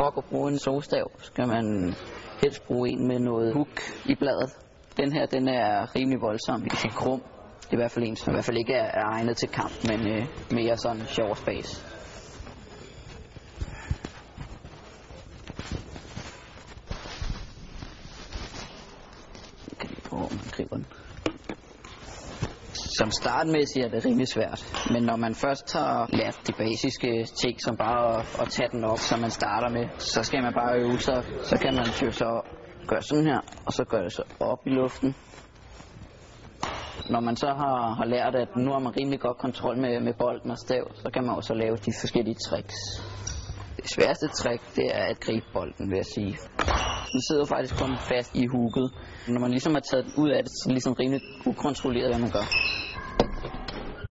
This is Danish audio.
For at kunne bruge en solstav, skal man helst bruge en med noget hook i bladet. Den her, den er rimelig voldsom. Det er krum. Det er i hvert fald en, som i hvert fald ikke er, egnet til kamp, men øh, mere sådan sjov space. Kan lige prøve, om man griber den. Som startmæssigt er det rimelig svært, men når man først har lært de basiske ting, som bare at, at tage den op, som man starter med, så skal man bare øve sig. Så kan man jo så gøre sådan her, og så gør det så op i luften. Når man så har, har lært, at nu har man rimelig godt kontrol med, med bolden og stav, så kan man også lave de forskellige tricks. Det sværeste trick, det er at gribe bolden, vil jeg sige. Den sidder faktisk kun fast i hooket. Når man ligesom har taget den ud af det, så er det ligesom rimelig ukontrolleret, hvad man gør.